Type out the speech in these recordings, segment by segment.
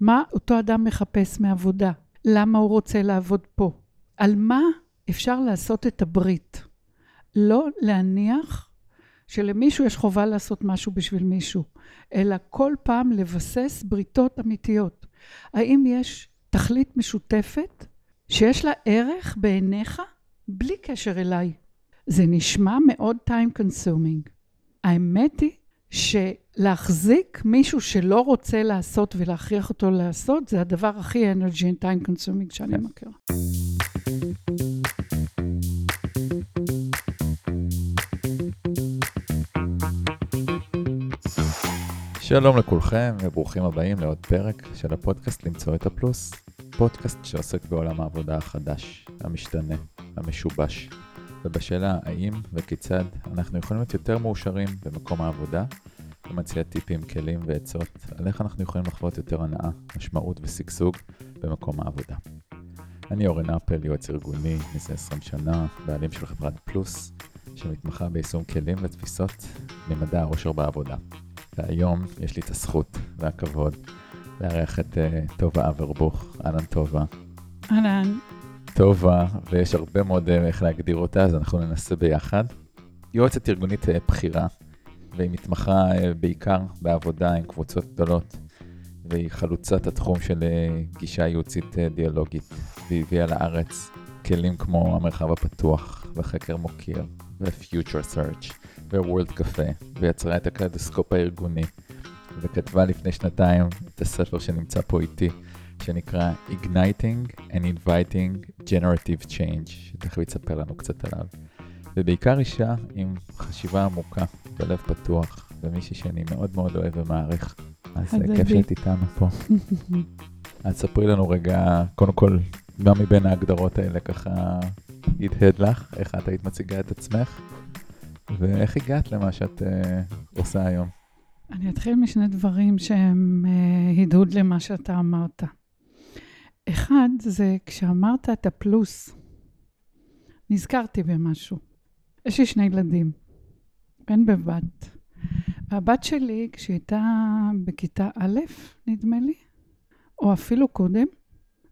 מה אותו אדם מחפש מעבודה? למה הוא רוצה לעבוד פה? על מה אפשר לעשות את הברית? לא להניח שלמישהו יש חובה לעשות משהו בשביל מישהו, אלא כל פעם לבסס בריתות אמיתיות. האם יש תכלית משותפת שיש לה ערך בעיניך בלי קשר אליי? זה נשמע מאוד time consuming. האמת היא שלהחזיק מישהו שלא רוצה לעשות ולהכריח אותו לעשות, זה הדבר הכי energy and time consuming שאני כן. מכירה. שלום לכולכם וברוכים הבאים לעוד פרק של הפודקאסט למצוא את הפלוס. פודקאסט שעוסק בעולם העבודה החדש, המשתנה, המשובש, ובשאלה האם וכיצד אנחנו יכולים להיות יותר מאושרים במקום העבודה, ומציע טיפים, כלים ועצות על איך אנחנו יכולים לחוות יותר הנאה, משמעות ושגשוג במקום העבודה. אני אורן אפל, יועץ ארגוני מזה 20 שנה, בעלים של חברת פלוס, שמתמחה ביישום כלים ותפיסות ממדע העושר בעבודה. והיום יש לי את הזכות והכבוד לארח את uh, טובה אברבוך. אהלן טובה. אהלן. טובה, ויש הרבה מאוד uh, איך להגדיר אותה, אז אנחנו ננסה ביחד. יועצת ארגונית uh, בכירה, והיא מתמחה uh, בעיקר בעבודה עם קבוצות גדולות, והיא חלוצת התחום של גישה ייעוצית דיאלוגית, והיא הביאה לארץ כלים כמו המרחב הפתוח, וחקר מוקיר, ו-Future Search. ווורלד קפה, ויצרה את הקלדוסקופ הארגוני, וכתבה לפני שנתיים את הספר שנמצא פה איתי, שנקרא Igniting and Inviting Generative Change, שתכף יצפר לנו קצת עליו. ובעיקר אישה עם חשיבה עמוקה ולב פתוח, ומישהי שאני מאוד מאוד אוהב ומעריך. אז כיף שאת איתנו פה. אז ספרי לנו רגע, קודם כל, מה מבין ההגדרות האלה ככה הדהד לך? איך את היית מציגה את עצמך? ואיך הגעת למה שאת uh, עושה היום? אני אתחיל משני דברים שהם uh, הדהוד למה שאתה אמרת. אחד, זה כשאמרת את הפלוס, נזכרתי במשהו. יש לי שני ילדים, בן ובת. והבת שלי, כשהיא הייתה בכיתה א', נדמה לי, או אפילו קודם,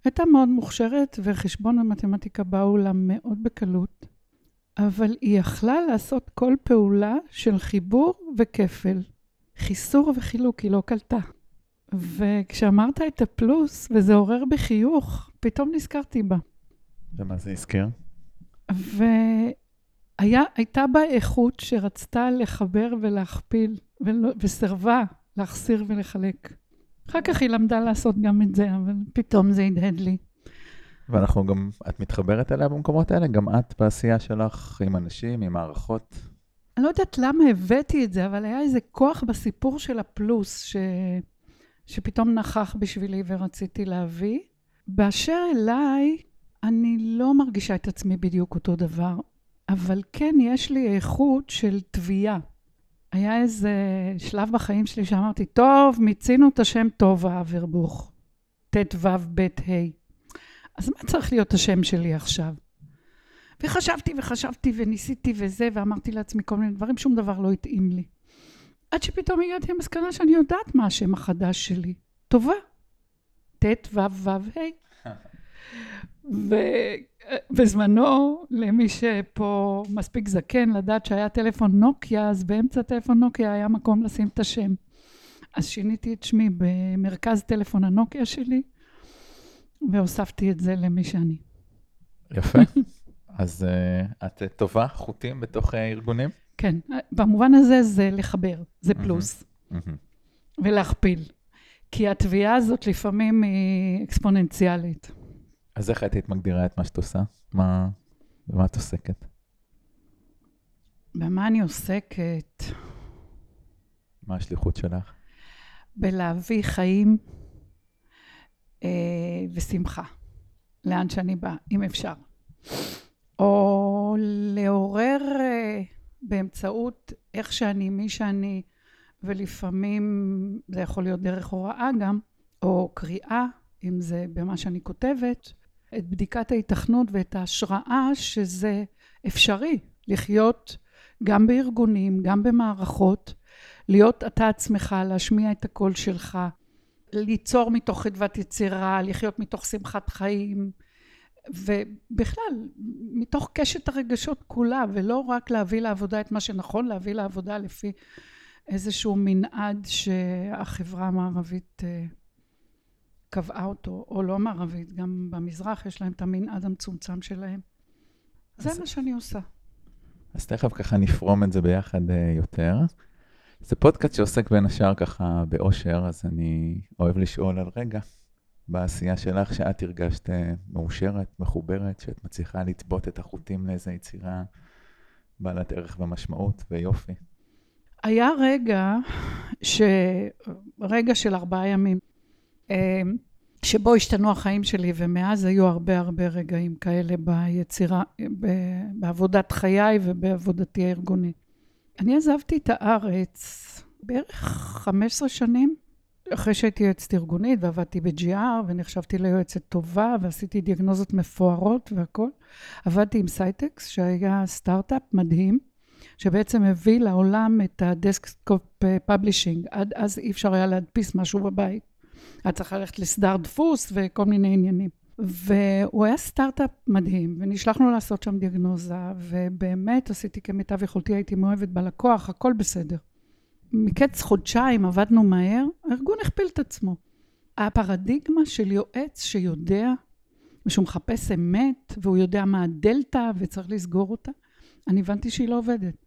הייתה מאוד מוכשרת, וחשבון ומתמטיקה באו לה מאוד בקלות. אבל היא יכלה לעשות כל פעולה של חיבור וכפל. חיסור וחילוק היא לא קלטה. וכשאמרת את הפלוס, וזה עורר בחיוך, פתאום נזכרתי בה. ומה זה הזכיר? והייתה בה איכות שרצתה לחבר ולהכפיל, ולא, וסרבה להחסיר ולחלק. אחר כך היא למדה לעשות גם את זה, אבל פתאום זה הדהד לי. ואנחנו גם, את מתחברת אליה במקומות האלה? גם את בעשייה שלך עם אנשים, עם מערכות? אני לא יודעת למה הבאתי את זה, אבל היה איזה כוח בסיפור של הפלוס, ש... שפתאום נכח בשבילי ורציתי להביא. באשר אליי, אני לא מרגישה את עצמי בדיוק אותו דבר, אבל כן, יש לי איכות של תביעה. היה איזה שלב בחיים שלי שאמרתי, טוב, מיצינו את השם טובה אברבוך, ט"ו ב' ה'. אז מה צריך להיות השם שלי עכשיו? וחשבתי וחשבתי וניסיתי וזה, ואמרתי לעצמי כל מיני דברים, שום דבר לא התאים לי. עד שפתאום הגעתי למסקנה שאני יודעת מה השם החדש שלי. טובה. ט' ו' ו' ה'. ובזמנו, למי שפה מספיק זקן לדעת שהיה טלפון נוקיה, אז באמצע טלפון נוקיה היה מקום לשים את השם. אז שיניתי את שמי במרכז טלפון הנוקיה שלי, והוספתי את זה למי שאני. יפה. אז uh, את טובה, חוטים בתוך uh, ארגונים? כן, במובן הזה זה לחבר, זה פלוס. ולהכפיל. כי התביעה הזאת לפעמים היא אקספוננציאלית. אז איך היית מגדירה את מה שאת עושה? מה, במה את עוסקת? במה אני עוסקת? מה השליחות שלך? בלהביא חיים אה, ושמחה, לאן שאני באה, אם אפשר. או לעורר אה, באמצעות איך שאני, מי שאני, ולפעמים זה יכול להיות דרך הוראה גם, או קריאה, אם זה במה שאני כותבת, את בדיקת ההיתכנות ואת ההשראה שזה אפשרי לחיות גם בארגונים, גם במערכות, להיות אתה עצמך, להשמיע את הקול שלך, ליצור מתוך חדוות יצירה, לחיות מתוך שמחת חיים, ובכלל, מתוך קשת הרגשות כולה, ולא רק להביא לעבודה את מה שנכון להביא לעבודה לפי איזשהו מנעד שהחברה המערבית אה, קבעה אותו, או לא מערבית, גם במזרח יש להם את המנעד המצומצם שלהם. זה מה שאני עושה. אז תכף ככה נפרום את זה ביחד אה, יותר. זה פודקאסט שעוסק בין השאר ככה באושר, אז אני אוהב לשאול על רגע בעשייה שלך, שאת הרגשת אה, מאושרת, מחוברת, שאת מצליחה לטבוט את החוטים לאיזו יצירה בעלת ערך ומשמעות ויופי. היה רגע, ש... רגע של ארבעה ימים, אה, שבו השתנו החיים שלי, ומאז היו הרבה הרבה רגעים כאלה ביצירה, בעבודת חיי ובעבודתי הארגונית. אני עזבתי את הארץ בערך 15 שנים אחרי שהייתי יועצת ארגונית ועבדתי ב-GR ונחשבתי ליועצת טובה ועשיתי דיאגנוזות מפוארות והכול. עבדתי עם סייטקס שהיה סטארט-אפ מדהים, שבעצם הביא לעולם את ה desktop publishing. עד אז אי אפשר היה להדפיס משהו בבית. היה צריך ללכת לסדר דפוס וכל מיני עניינים. והוא היה סטארט-אפ מדהים, ונשלחנו לעשות שם דיאגנוזה, ובאמת עשיתי כמיטב יכולתי, הייתי מאוהבת בלקוח, הכל בסדר. מקץ חודשיים עבדנו מהר, הארגון הכפיל את עצמו. הפרדיגמה של יועץ שיודע, ושהוא מחפש אמת, והוא יודע מה הדלתא וצריך לסגור אותה, אני הבנתי שהיא לא עובדת.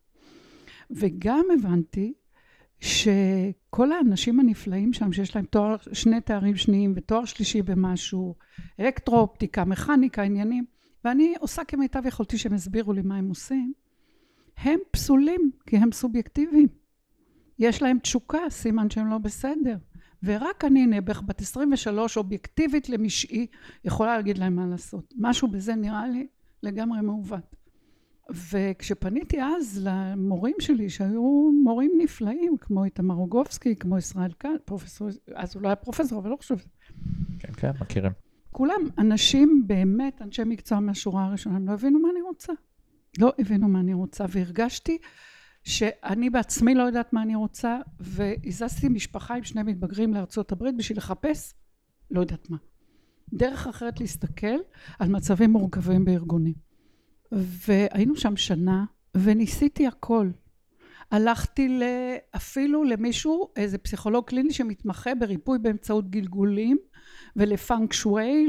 וגם הבנתי שכל האנשים הנפלאים שם, שיש להם תואר, שני תארים שניים ותואר שלישי במשהו, אלקטרואופטיקה, מכניקה, עניינים, ואני עושה כמיטב יכולתי שהם הסבירו לי מה הם עושים, הם פסולים, כי הם סובייקטיביים. יש להם תשוקה, סימן שהם לא בסדר. ורק אני, נעבך בת 23, אובייקטיבית למשעי, יכולה להגיד להם מה לעשות. משהו בזה נראה לי לגמרי מעוות. וכשפניתי אז למורים שלי, שהיו מורים נפלאים, כמו איתמר רוגובסקי, כמו ישראל כאן, פרופסור, אז הוא לא היה פרופסור, אבל לא חושב. כן, כן, מכירים. כולם אנשים באמת, אנשי מקצוע מהשורה הראשונה, הם לא הבינו מה אני רוצה. לא הבינו מה אני רוצה, והרגשתי שאני בעצמי לא יודעת מה אני רוצה, והזזתי משפחה עם שני מתבגרים לארצות הברית בשביל לחפש, לא יודעת מה. דרך אחרת להסתכל על מצבים מורכבים בארגונים. והיינו שם שנה, וניסיתי הכל. הלכתי אפילו למישהו, איזה פסיכולוג קליני שמתמחה בריפוי באמצעות גלגולים ולפאנק שווי,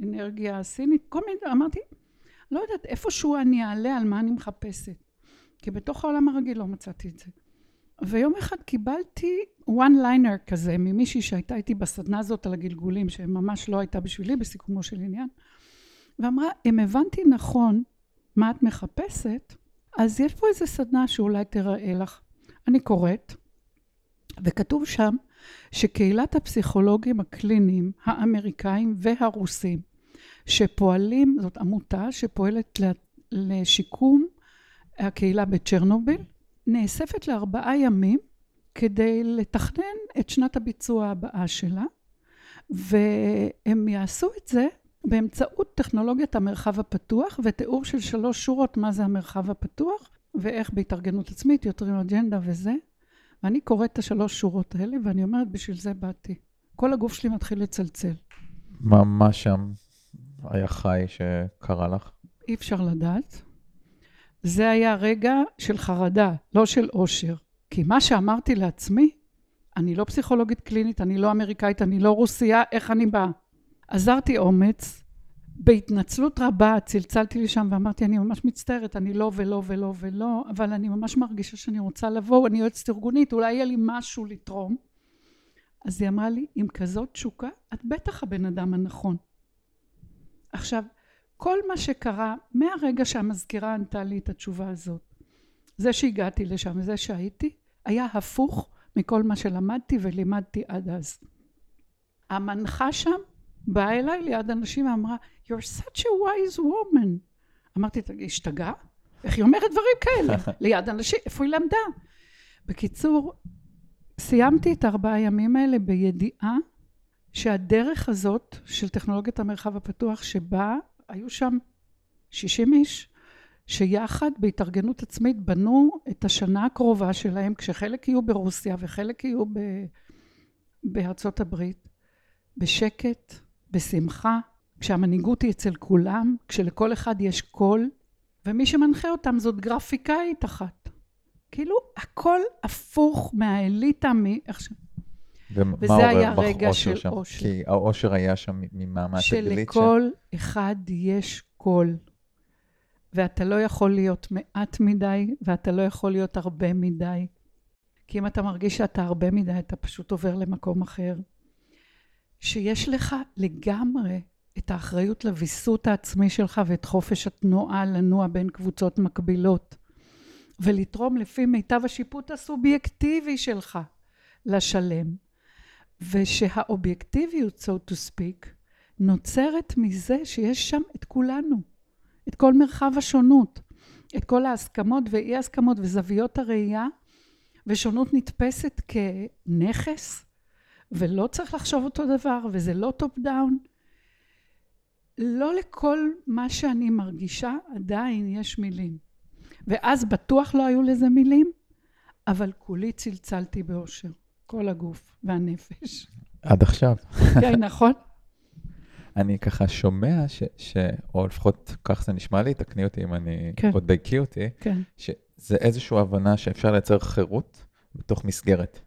לאנרגיה סינית, כל מיני, אמרתי, לא יודעת, איפשהו אני אעלה על מה אני מחפשת. כי בתוך העולם הרגיל לא מצאתי את זה. ויום אחד קיבלתי one liner כזה ממישהי שהייתה איתי בסדנה הזאת על הגלגולים, שממש לא הייתה בשבילי בסיכומו של עניין. ואמרה, אם הבנתי נכון מה את מחפשת, אז יש פה איזה סדנה שאולי תראה לך. אני קוראת, וכתוב שם שקהילת הפסיכולוגים הקליניים האמריקאים והרוסים שפועלים, זאת עמותה שפועלת לשיקום הקהילה בצ'רנוביל, נאספת לארבעה ימים כדי לתכנן את שנת הביצוע הבאה שלה, והם יעשו את זה באמצעות טכנולוגיית המרחב הפתוח ותיאור של שלוש שורות מה זה המרחב הפתוח ואיך בהתארגנות עצמית יוצרים אג'נדה וזה. ואני קוראת את השלוש שורות האלה ואני אומרת בשביל זה באתי. כל הגוף שלי מתחיל לצלצל. מה, מה שם היה חי שקרה לך? אי אפשר לדעת. זה היה רגע של חרדה, לא של אושר. כי מה שאמרתי לעצמי, אני לא פסיכולוגית קלינית, אני לא אמריקאית, אני לא רוסייה, איך אני באה? עזרתי אומץ, בהתנצלות רבה צלצלתי לשם ואמרתי אני ממש מצטערת אני לא ולא ולא ולא אבל אני ממש מרגישה שאני רוצה לבוא אני יועצת ארגונית אולי יהיה לי משהו לתרום אז היא אמרה לי עם כזאת תשוקה את בטח הבן אדם הנכון עכשיו כל מה שקרה מהרגע שהמזכירה ענתה לי את התשובה הזאת זה שהגעתי לשם וזה שהייתי היה הפוך מכל מה שלמדתי ולימדתי עד אז המנחה שם באה אליי ליד אנשים ואמרה, You're such a wise woman. אמרתי, תגיד, השתגע? איך היא אומרת דברים כאלה? ליד אנשים, איפה היא למדה? בקיצור, סיימתי את ארבעה הימים האלה בידיעה שהדרך הזאת של טכנולוגיית המרחב הפתוח שבה היו שם 60 איש שיחד בהתארגנות עצמית בנו את השנה הקרובה שלהם כשחלק יהיו ברוסיה וחלק יהיו בארצות הברית, בשקט, בשמחה, כשהמנהיגות היא אצל כולם, כשלכל אחד יש קול, ומי שמנחה אותם זאת גרפיקאית אחת. כאילו, הכל הפוך מהאליטה, מאיך ש... וזה היה רגע של שם? אושר. כי האושר היה שם ממאמץ הגילית ש... שלכל אחד יש קול, ואתה לא יכול להיות מעט מדי, ואתה לא יכול להיות הרבה מדי. כי אם אתה מרגיש שאתה הרבה מדי, אתה פשוט עובר למקום אחר. שיש לך לגמרי את האחריות לוויסות העצמי שלך ואת חופש התנועה לנוע בין קבוצות מקבילות, ולתרום לפי מיטב השיפוט הסובייקטיבי שלך לשלם. ושהאובייקטיביות, so to speak, נוצרת מזה שיש שם את כולנו, את כל מרחב השונות, את כל ההסכמות ואי הסכמות וזוויות הראייה, ושונות נתפסת כנכס, ולא צריך לחשוב אותו דבר, וזה לא top down. לא לכל מה שאני מרגישה עדיין יש מילים. ואז בטוח לא היו לזה מילים, אבל כולי צלצלתי באושר. כל הגוף והנפש. עד עכשיו. כן, נכון? אני ככה שומע, ש, ש, או לפחות כך זה נשמע לי, תקני אותי אם אני, כן. עוד דייקי אותי, כן. שזה איזושהי הבנה שאפשר לייצר חירות בתוך מסגרת.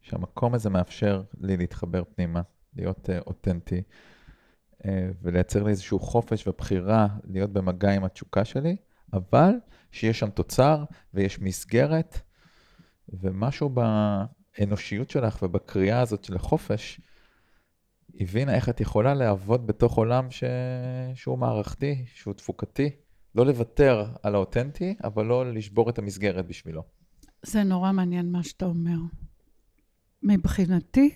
שהמקום הזה מאפשר לי להתחבר פנימה, להיות uh, אותנטי, uh, ולייצר לי איזשהו חופש ובחירה להיות במגע עם התשוקה שלי, אבל שיש שם תוצר ויש מסגרת, ומשהו באנושיות שלך ובקריאה הזאת של החופש, הבינה איך את יכולה לעבוד בתוך עולם ש... שהוא מערכתי, שהוא תפוקתי. לא לוותר על האותנטי, אבל לא לשבור את המסגרת בשבילו. זה נורא מעניין מה שאתה אומר. מבחינתי,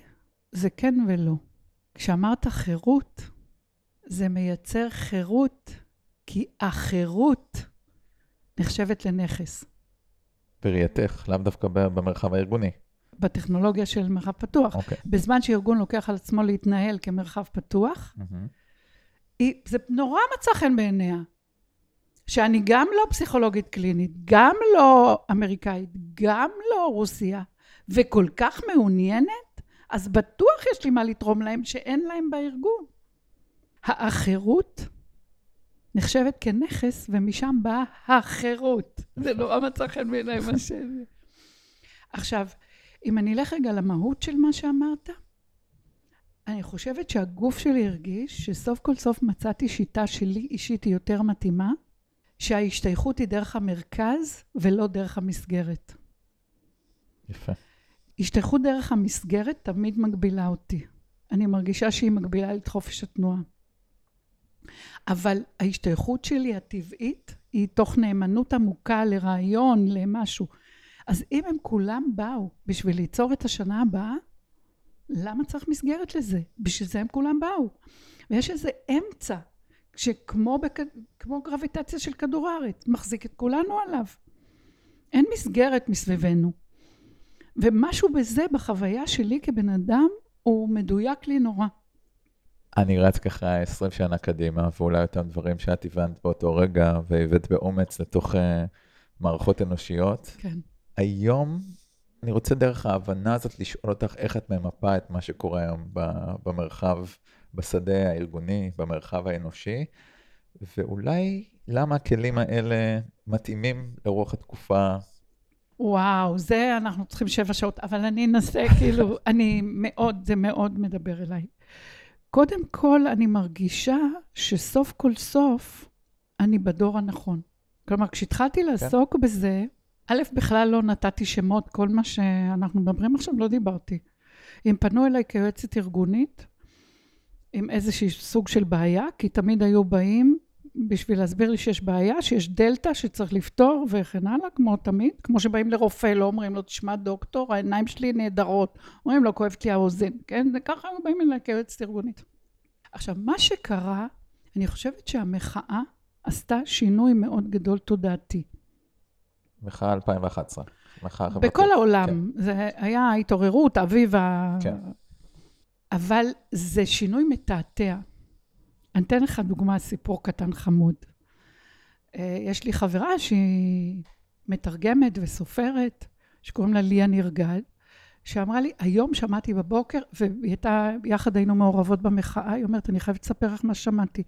זה כן ולא. כשאמרת חירות, זה מייצר חירות, כי החירות נחשבת לנכס. בראייתך, לאו דווקא במרחב הארגוני. בטכנולוגיה של מרחב פתוח. אוקיי. בזמן שארגון לוקח על עצמו להתנהל כמרחב פתוח, מהמם. היא, זה נורא מצא חן בעיניה. שאני גם לא פסיכולוגית קלינית, גם לא אמריקאית, גם לא רוסיה, וכל כך מעוניינת, אז בטוח יש לי מה לתרום להם שאין להם בארגון. האחרות נחשבת כנכס, ומשם באה החירות. זה נורא מצא חן בעיניי מה ש... עכשיו, אם אני אלך רגע למהות של מה שאמרת, אני חושבת שהגוף שלי הרגיש שסוף כל סוף מצאתי שיטה שלי אישית היא יותר מתאימה, שההשתייכות היא דרך המרכז ולא דרך המסגרת. יפה. השתייכות דרך המסגרת תמיד מגבילה אותי. אני מרגישה שהיא מגבילה לי את חופש התנועה. אבל ההשתייכות שלי הטבעית היא תוך נאמנות עמוקה לרעיון, למשהו. אז אם הם כולם באו בשביל ליצור את השנה הבאה, למה צריך מסגרת לזה? בשביל זה הם כולם באו. ויש איזה אמצע, שכמו. כמו גרביטציה של כדור הארץ, מחזיק את כולנו עליו. אין מסגרת מסביבנו. ומשהו בזה, בחוויה שלי כבן אדם, הוא מדויק לי נורא. אני רץ ככה 20 שנה קדימה, ואולי אותם דברים שאת הבנת באותו רגע, והבאת באומץ לתוך uh, מערכות אנושיות. כן. היום אני רוצה דרך ההבנה הזאת לשאול אותך איך את ממפה את מה שקורה היום במרחב, בשדה הארגוני, במרחב האנושי, ואולי למה הכלים האלה מתאימים לרוח התקופה. וואו, זה אנחנו צריכים שבע שעות, אבל אני אנסה, כאילו, אני מאוד, זה מאוד מדבר אליי. קודם כל, אני מרגישה שסוף כל סוף אני בדור הנכון. כלומר, כשהתחלתי לעסוק בזה, א', בכלל לא נתתי שמות, כל מה שאנחנו מדברים עכשיו לא דיברתי. אם פנו אליי כיועצת ארגונית, עם איזשהו סוג של בעיה, כי תמיד היו באים בשביל להסביר לי שיש בעיה, שיש דלתא שצריך לפתור וכן הלאה, כמו תמיד. כמו שבאים לרופא, לא אומרים לו, תשמע דוקטור, העיניים שלי נהדרות. אומרים לו, כואבת לי האוזן, כן? וככה היו באים אליי כיועצת ארגונית. עכשיו, מה שקרה, אני חושבת שהמחאה עשתה שינוי מאוד גדול תודעתי. מחאה 2011. מחאה חברתית. בכל העולם. כן. זה היה התעוררות, אביב ה... כן. אבל זה שינוי מתעתע. אני אתן לך דוגמה, סיפור קטן חמוד. אה, יש לי חברה שהיא מתרגמת וסופרת, שקוראים לה ליה נרגד, שאמרה לי, היום שמעתי בבוקר, והיא הייתה, יחד היינו מעורבות במחאה, היא אומרת, אני חייבת לספר לך מה שמעתי.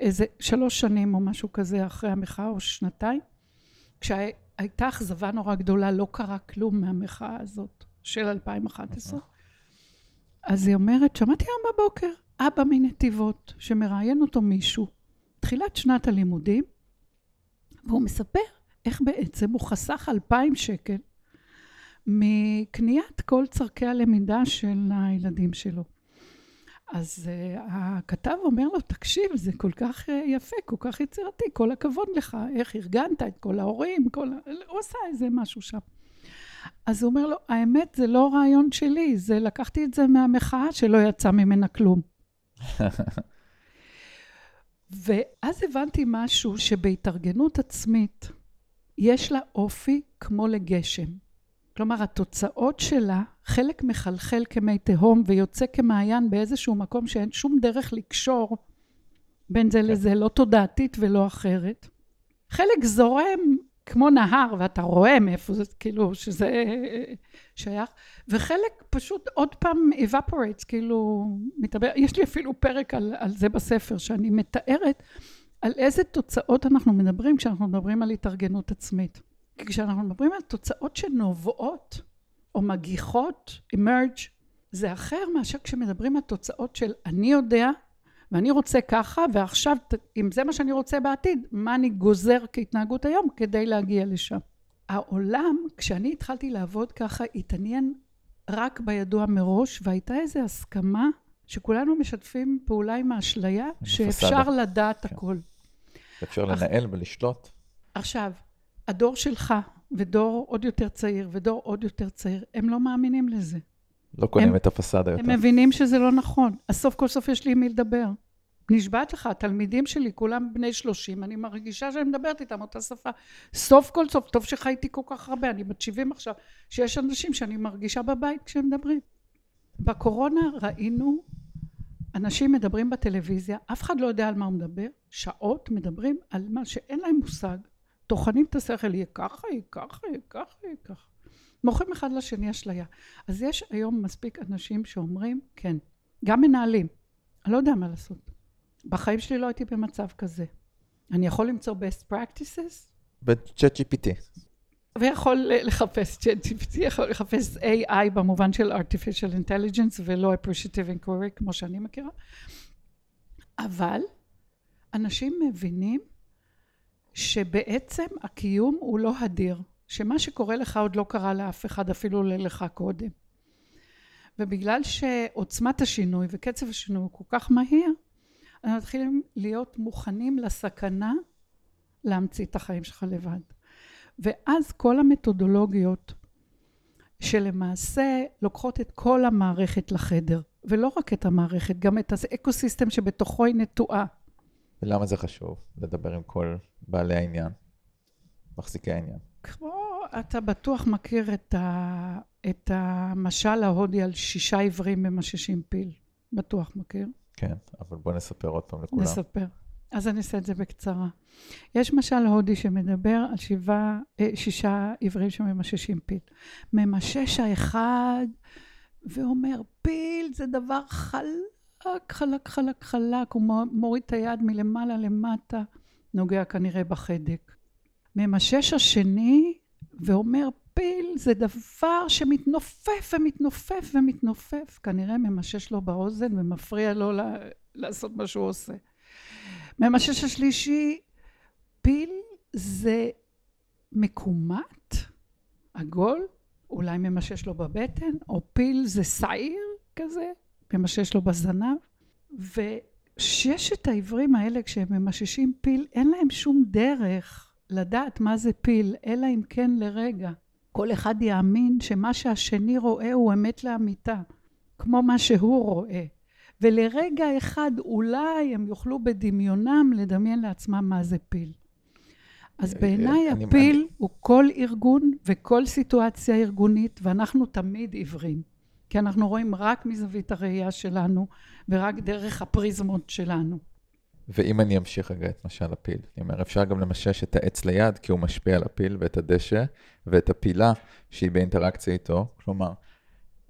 איזה שלוש שנים או משהו כזה אחרי המחאה, או שנתיים, כשהייתה אכזבה נורא גדולה, לא קרה כלום מהמחאה הזאת של 2011. אז היא אומרת, שמעתי היום בבוקר, אבא מנתיבות, שמראיין אותו מישהו, תחילת שנת הלימודים, והוא מספר איך בעצם הוא חסך אלפיים שקל מקניית כל צורכי הלמידה של הילדים שלו. אז uh, הכתב אומר לו, תקשיב, זה כל כך uh, יפה, כל כך יצירתי, כל הכבוד לך, איך ארגנת את כל ההורים, כל... הוא עשה איזה משהו שם. אז הוא אומר לו, האמת, זה לא רעיון שלי, זה לקחתי את זה מהמחאה שלא יצא ממנה כלום. ואז הבנתי משהו שבהתארגנות עצמית יש לה אופי כמו לגשם. כלומר, התוצאות שלה, חלק מחלחל כמי תהום ויוצא כמעיין באיזשהו מקום שאין שום דרך לקשור בין זה כן. לזה, לא תודעתית ולא אחרת. חלק זורם כמו נהר, ואתה רואה מאיפה זה, כאילו, שזה שייך, וחלק פשוט עוד פעם evaporates, כאילו, מתאבר, יש לי אפילו פרק על, על זה בספר, שאני מתארת על איזה תוצאות אנחנו מדברים כשאנחנו מדברים על התארגנות עצמית. כשאנחנו מדברים על תוצאות שנובעות או מגיחות, emerge, זה אחר מאשר כשמדברים על תוצאות של אני יודע ואני רוצה ככה, ועכשיו, אם זה מה שאני רוצה בעתיד, מה אני גוזר כהתנהגות היום כדי להגיע לשם. העולם, כשאני התחלתי לעבוד ככה, התעניין רק בידוע מראש, והייתה איזו הסכמה שכולנו משתפים פעולה עם האשליה, שאפשר לדעת כן. הכל. אפשר לנהל ולשלוט. עכשיו, הדור שלך, ודור עוד יותר צעיר, ודור עוד יותר צעיר, הם לא מאמינים לזה. לא קונים הם, את הפסאדה יותר. הם מבינים שזה לא נכון. אז סוף כל סוף יש לי עם מי לדבר. נשבעת לך, התלמידים שלי, כולם בני שלושים, אני מרגישה שאני מדברת איתם אותה שפה. סוף כל סוף, טוב שחייתי כל כך הרבה, אני בת שבעים עכשיו, שיש אנשים שאני מרגישה בבית כשהם מדברים. בקורונה ראינו אנשים מדברים בטלוויזיה, אף אחד לא יודע על מה הוא מדבר, שעות מדברים על מה שאין להם מושג, טוחנים את השכל, יהיה ככה, יהיה ככה, יהיה ככה, יהיה ככה. מוכרים אחד לשני אשליה. אז יש היום מספיק אנשים שאומרים, כן, גם מנהלים, אני לא יודע מה לעשות. בחיים שלי לא הייתי במצב כזה. אני יכול למצוא best practices? ב-chat GPT. ויכול לחפש chat GPT, יכול לחפש AI במובן של artificial intelligence ולא appreciative inquiry כמו שאני מכירה. אבל אנשים מבינים שבעצם הקיום הוא לא הדיר. שמה שקורה לך עוד לא קרה לאף אחד, אפילו לך קודם. ובגלל שעוצמת השינוי וקצב השינוי הוא כל כך מהיר, אנחנו מתחילים להיות מוכנים לסכנה להמציא את החיים שלך לבד. ואז כל המתודולוגיות שלמעשה לוקחות את כל המערכת לחדר, ולא רק את המערכת, גם את האקוסיסטם שבתוכו היא נטועה. ולמה זה חשוב לדבר עם כל בעלי העניין, מחזיקי העניין? כמו, אתה בטוח מכיר את, ה, את המשל ההודי על שישה עיוורים ממששים פיל. בטוח מכיר. כן, אבל בוא נספר עוד פעם לכולם. נספר. אז אני אעשה את זה בקצרה. יש משל הודי שמדבר על שבעה, אה, שישה עיוורים שממששים פיל. ממשש האחד ואומר, פיל זה דבר חלק, חלק, חלק, חלק. הוא מוריד את היד מלמעלה למטה, נוגע כנראה בחדק. ממשש השני ואומר, פיל זה דבר שמתנופף ומתנופף ומתנופף. כנראה ממשש לו באוזן ומפריע לו לעשות מה שהוא עושה. ממשש השלישי, פיל זה מקומט, עגול, אולי ממשש לו בבטן, או פיל זה שעיר כזה, ממשש לו בזנב. וששת העברים האלה, כשהם ממששים פיל, אין להם שום דרך לדעת מה זה פיל, אלא אם כן לרגע. כל אחד יאמין שמה שהשני רואה הוא אמת לאמיתה, כמו מה שהוא רואה. ולרגע אחד אולי הם יוכלו בדמיונם לדמיין לעצמם מה זה פיל. אז אה, בעיניי הפיל הוא כל ארגון וכל סיטואציה ארגונית, ואנחנו תמיד עיוורים. כי אנחנו רואים רק מזווית הראייה שלנו, ורק דרך הפריזמות שלנו. ואם אני אמשיך רגע את משל הפיל, אני אומר, אפשר גם למשש את העץ ליד, כי הוא משפיע על הפיל ואת הדשא, ואת הפילה שהיא באינטראקציה איתו. כלומר,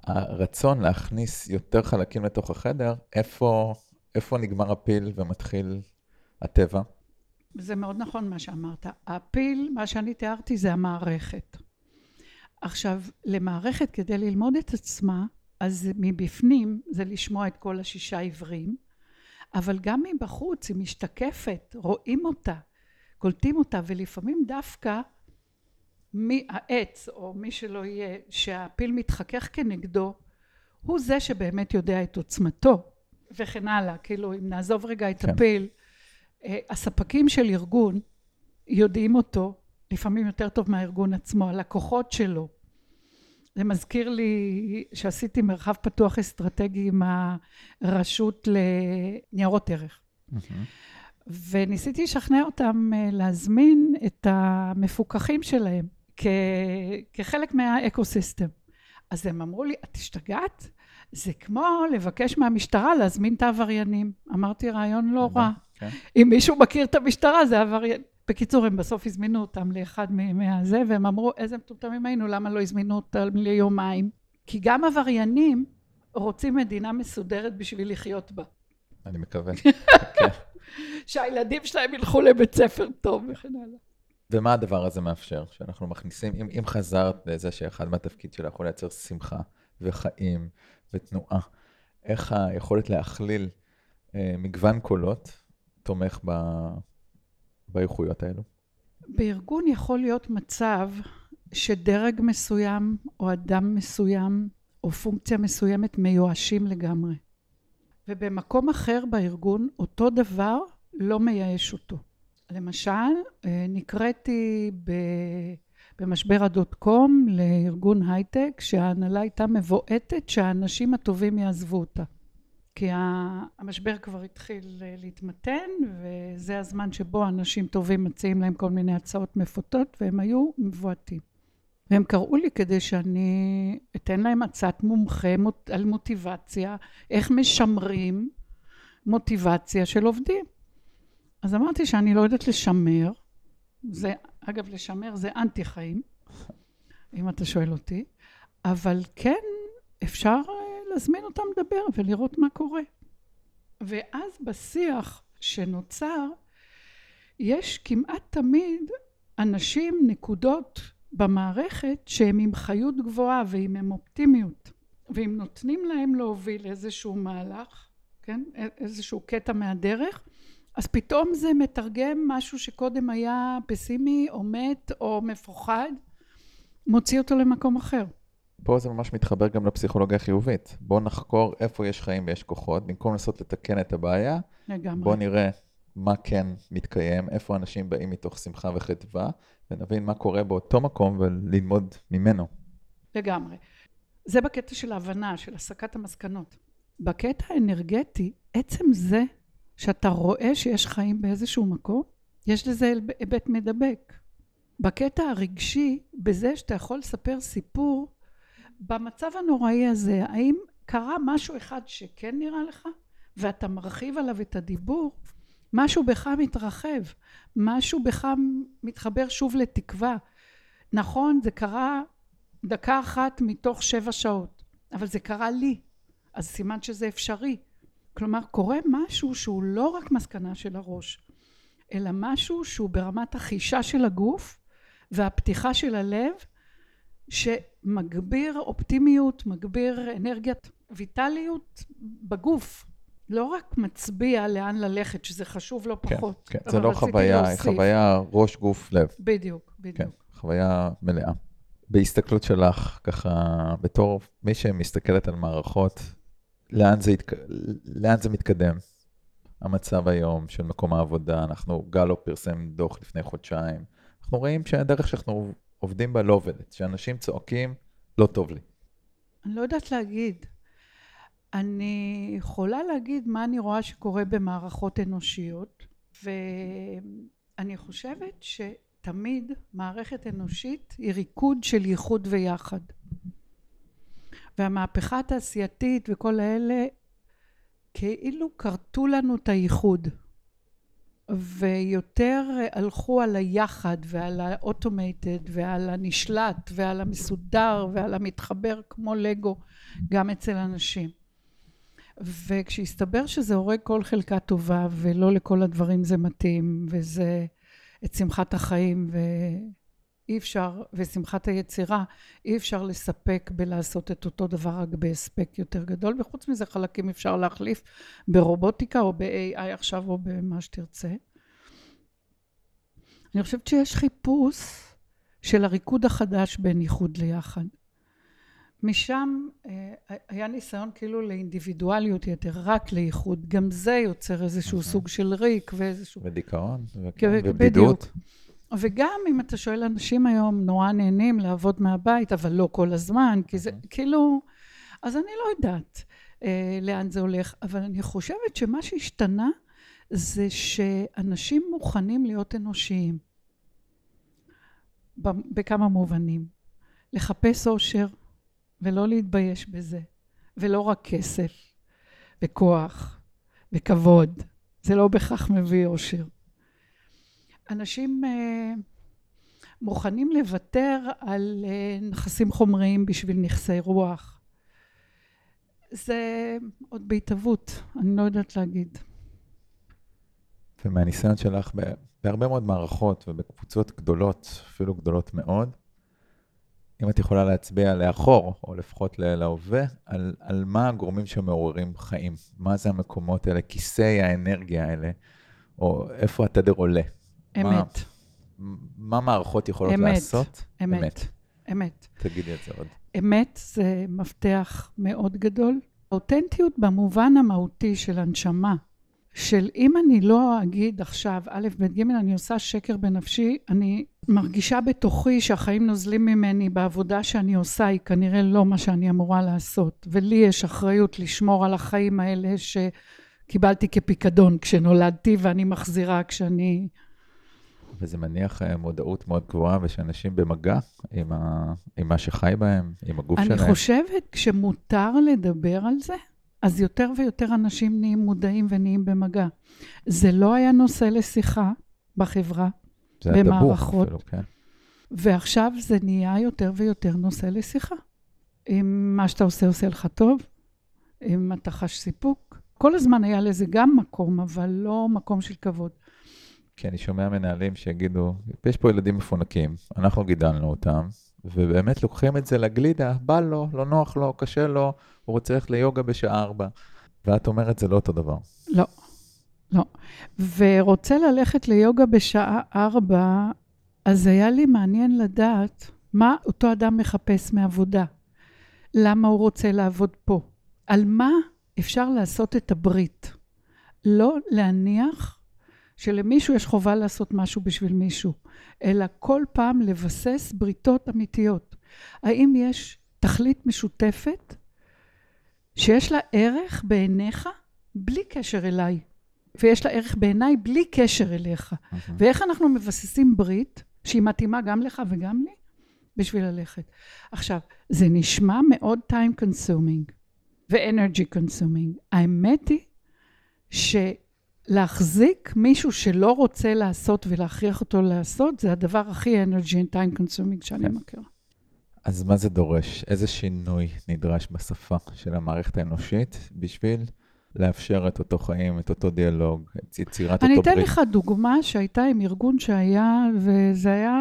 הרצון להכניס יותר חלקים לתוך החדר, איפה, איפה נגמר הפיל ומתחיל הטבע? זה מאוד נכון מה שאמרת. הפיל, מה שאני תיארתי זה המערכת. עכשיו, למערכת כדי ללמוד את עצמה, אז מבפנים זה לשמוע את כל השישה עברים, אבל גם מבחוץ היא משתקפת, רואים אותה, קולטים אותה, ולפעמים דווקא מי, העץ או מי שלא יהיה, שהפיל מתחכך כנגדו, הוא זה שבאמת יודע את עוצמתו, וכן הלאה. כאילו, אם נעזוב רגע את כן. הפיל, אה, הספקים של ארגון יודעים אותו, לפעמים יותר טוב מהארגון עצמו, הלקוחות שלו. זה מזכיר לי שעשיתי מרחב פתוח אסטרטגי עם הרשות לניירות ערך. וניסיתי לשכנע אותם אה, להזמין את המפוקחים שלהם כ- כחלק מהאקו-סיסטם. אז הם אמרו לי, את השתגעת? זה כמו לבקש מהמשטרה להזמין את העבריינים. אמרתי, רעיון לא רע. כן. אם מישהו מכיר את המשטרה, זה עבריין. בקיצור, הם בסוף הזמינו אותם לאחד מהזה, והם אמרו, איזה מטומטמים היינו, למה לא הזמינו אותם ליומיים? כי גם עבריינים רוצים מדינה מסודרת בשביל לחיות בה. אני מקווה. כן. שהילדים שלהם ילכו לבית ספר טוב וכן הלאה. ומה הדבר הזה מאפשר? שאנחנו מכניסים, אם, אם חזרת לזה שאחד מהתפקיד שלך הוא לייצר שמחה וחיים ותנועה, איך היכולת להכליל אה, מגוון קולות תומך ב, באיכויות האלו? בארגון יכול להיות מצב שדרג מסוים או אדם מסוים או פונקציה מסוימת מיואשים לגמרי. ובמקום אחר בארגון אותו דבר לא מייאש אותו. למשל, אה, נקראתי במשבר הדוט קום לארגון הייטק שההנהלה הייתה מבועטת שהאנשים הטובים יעזבו אותה. כי המשבר כבר התחיל אה, להתמתן וזה הזמן שבו אנשים טובים מציעים להם כל מיני הצעות מפותות והם היו מבועטים. והם קראו לי כדי שאני אתן להם הצעת מומחה על מוטיבציה, איך משמרים מוטיבציה של עובדים. אז אמרתי שאני לא יודעת לשמר, זה, אגב, לשמר זה אנטי חיים, אם אתה שואל אותי, אבל כן אפשר אה, להזמין אותם לדבר ולראות מה קורה. ואז בשיח שנוצר, יש כמעט תמיד אנשים, נקודות במערכת שהם עם חיות גבוהה ועם הם אופטימיות, ואם נותנים להם להוביל איזשהו מהלך, כן, איזשהו קטע מהדרך, אז פתאום זה מתרגם משהו שקודם היה פסימי או מת או מפוחד, מוציא אותו למקום אחר. פה זה ממש מתחבר גם לפסיכולוגיה חיובית. בואו נחקור איפה יש חיים ויש כוחות, במקום לנסות לתקן את הבעיה, לגמרי. בואו נראה מה כן מתקיים, איפה אנשים באים מתוך שמחה וחדווה, ונבין מה קורה באותו מקום וללמוד ממנו. לגמרי. זה בקטע של ההבנה, של הסקת המסקנות. בקטע האנרגטי, עצם זה שאתה רואה שיש חיים באיזשהו מקום, יש לזה היבט מדבק. בקטע הרגשי, בזה שאתה יכול לספר סיפור, במצב הנוראי הזה, האם קרה משהו אחד שכן נראה לך, ואתה מרחיב עליו את הדיבור, משהו בך מתרחב, משהו בך מתחבר שוב לתקווה. נכון, זה קרה דקה אחת מתוך שבע שעות, אבל זה קרה לי, אז סימן שזה אפשרי. כלומר, קורה משהו שהוא לא רק מסקנה של הראש, אלא משהו שהוא ברמת החישה של הגוף והפתיחה של הלב, שמגביר אופטימיות, מגביר אנרגיית ויטליות בגוף. לא רק מצביע לאן ללכת, שזה חשוב לא כן, פחות. כן, כן. זה לא חוויה, היא חוויה ראש, גוף, לב. בדיוק, בדיוק. כן, חוויה מלאה. בהסתכלות שלך, ככה, בתור מי שמסתכלת על מערכות, לאן זה, התק... לאן זה מתקדם? המצב היום של מקום העבודה, אנחנו, גלו פרסם דוח לפני חודשיים, אנחנו רואים שהדרך שאנחנו עובדים בה לא עובדת, שאנשים צועקים, לא טוב לי. אני לא יודעת להגיד. אני יכולה להגיד מה אני רואה שקורה במערכות אנושיות, ואני חושבת שתמיד מערכת אנושית היא ריקוד של ייחוד ויחד. והמהפכה התעשייתית וכל האלה כאילו כרתו לנו את הייחוד. ויותר הלכו על היחד ועל האוטומטד ועל הנשלט ועל המסודר ועל המתחבר כמו לגו גם אצל אנשים. וכשהסתבר שזה הורג כל חלקה טובה ולא לכל הדברים זה מתאים וזה את שמחת החיים ואי אפשר, ושמחת היצירה, אי אפשר לספק בלעשות את אותו דבר רק בהספק יותר גדול, וחוץ מזה חלקים אפשר להחליף ברובוטיקה או ב-AI עכשיו או במה שתרצה. אני חושבת שיש חיפוש של הריקוד החדש בין איחוד ליחד. משם אה, היה ניסיון כאילו לאינדיבידואליות יתר, רק לאיחוד. גם זה יוצר איזשהו אוקיי. סוג של ריק ואיזשהו... ודיכאון, ובדידות. וגם אם אתה שואל אנשים היום, נורא נהנים לעבוד מהבית, אבל לא כל הזמן, כי זה. כאילו... אז אני לא יודעת אה, לאן זה הולך, אבל אני חושבת שמה שהשתנה זה שאנשים מוכנים להיות אנושיים. בכמה מובנים. לחפש אושר, ולא להתבייש בזה, ולא רק כסף, וכוח, וכבוד. זה לא בהכרח מביא אושר. אנשים uh, מוכנים לוותר על uh, נכסים חומריים בשביל נכסי רוח. זה עוד בהתהוות, אני לא יודעת להגיד. ומהניסיון שלך בהרבה מאוד מערכות ובקבוצות גדולות, אפילו גדולות מאוד, אם את יכולה להצביע לאחור, או לפחות להווה, על, על מה הגורמים שמעוררים חיים. מה זה המקומות האלה, כיסי האנרגיה האלה, או איפה התדר עולה. אמת. מה, מה מערכות יכולות אמת, לעשות? אמת. אמת. אמת. תגידי את זה עוד. אמת זה מפתח מאוד גדול. האותנטיות במובן המהותי של הנשמה, של אם אני לא אגיד עכשיו א', ב', ג', אני עושה שקר בנפשי, אני מרגישה בתוכי שהחיים נוזלים ממני בעבודה שאני עושה, היא כנראה לא מה שאני אמורה לעשות. ולי יש אחריות לשמור על החיים האלה שקיבלתי כפיקדון כשנולדתי, ואני מחזירה כשאני... וזה מניח אה, מודעות מאוד גבוהה, ושאנשים במגע עם, ה... עם מה שחי בהם, עם הגוף אני שלהם. אני חושבת, כשמותר לדבר על זה, אז יותר ויותר אנשים נהיים מודעים ונהיים במגע. זה לא היה נושא לשיחה בחברה, זה במערכות. אפילו, כן. ועכשיו זה נהיה יותר ויותר נושא לשיחה. אם מה שאתה עושה עושה לך טוב, אם אתה חש סיפוק. כל הזמן היה לזה גם מקום, אבל לא מקום של כבוד. כי אני שומע מנהלים שיגידו, יש פה ילדים מפונקים, אנחנו גידלנו אותם, ובאמת לוקחים את זה לגלידה, בא לו, לא נוח לו, קשה לו, הוא רוצה ללכת ליוגה בשעה ארבע. ואת אומרת, זה לא אותו דבר. לא, לא. ורוצה ללכת ליוגה בשעה ארבע, אז היה לי מעניין לדעת מה אותו אדם מחפש מעבודה. למה הוא רוצה לעבוד פה? על מה אפשר לעשות את הברית? לא להניח שלמישהו יש חובה לעשות משהו בשביל מישהו, אלא כל פעם לבסס בריתות אמיתיות. האם יש תכלית משותפת שיש לה ערך בעיניך בלי קשר אליי, ויש לה ערך בעיניי בלי קשר אליך. Okay. ואיך אנחנו מבססים ברית שהיא מתאימה גם לך וגם לי? בשביל ללכת. עכשיו, זה נשמע מאוד time consuming ו-energy consuming. האמת היא שלהחזיק מישהו שלא רוצה לעשות ולהכריח אותו לעשות, זה הדבר הכי energy and time consuming שאני okay. מכירה. אז מה זה דורש? איזה שינוי נדרש בשפה של המערכת האנושית בשביל לאפשר את אותו חיים, את אותו דיאלוג, את יצירת אותו ברית? אני אתן לך דוגמה שהייתה עם ארגון שהיה, וזה היה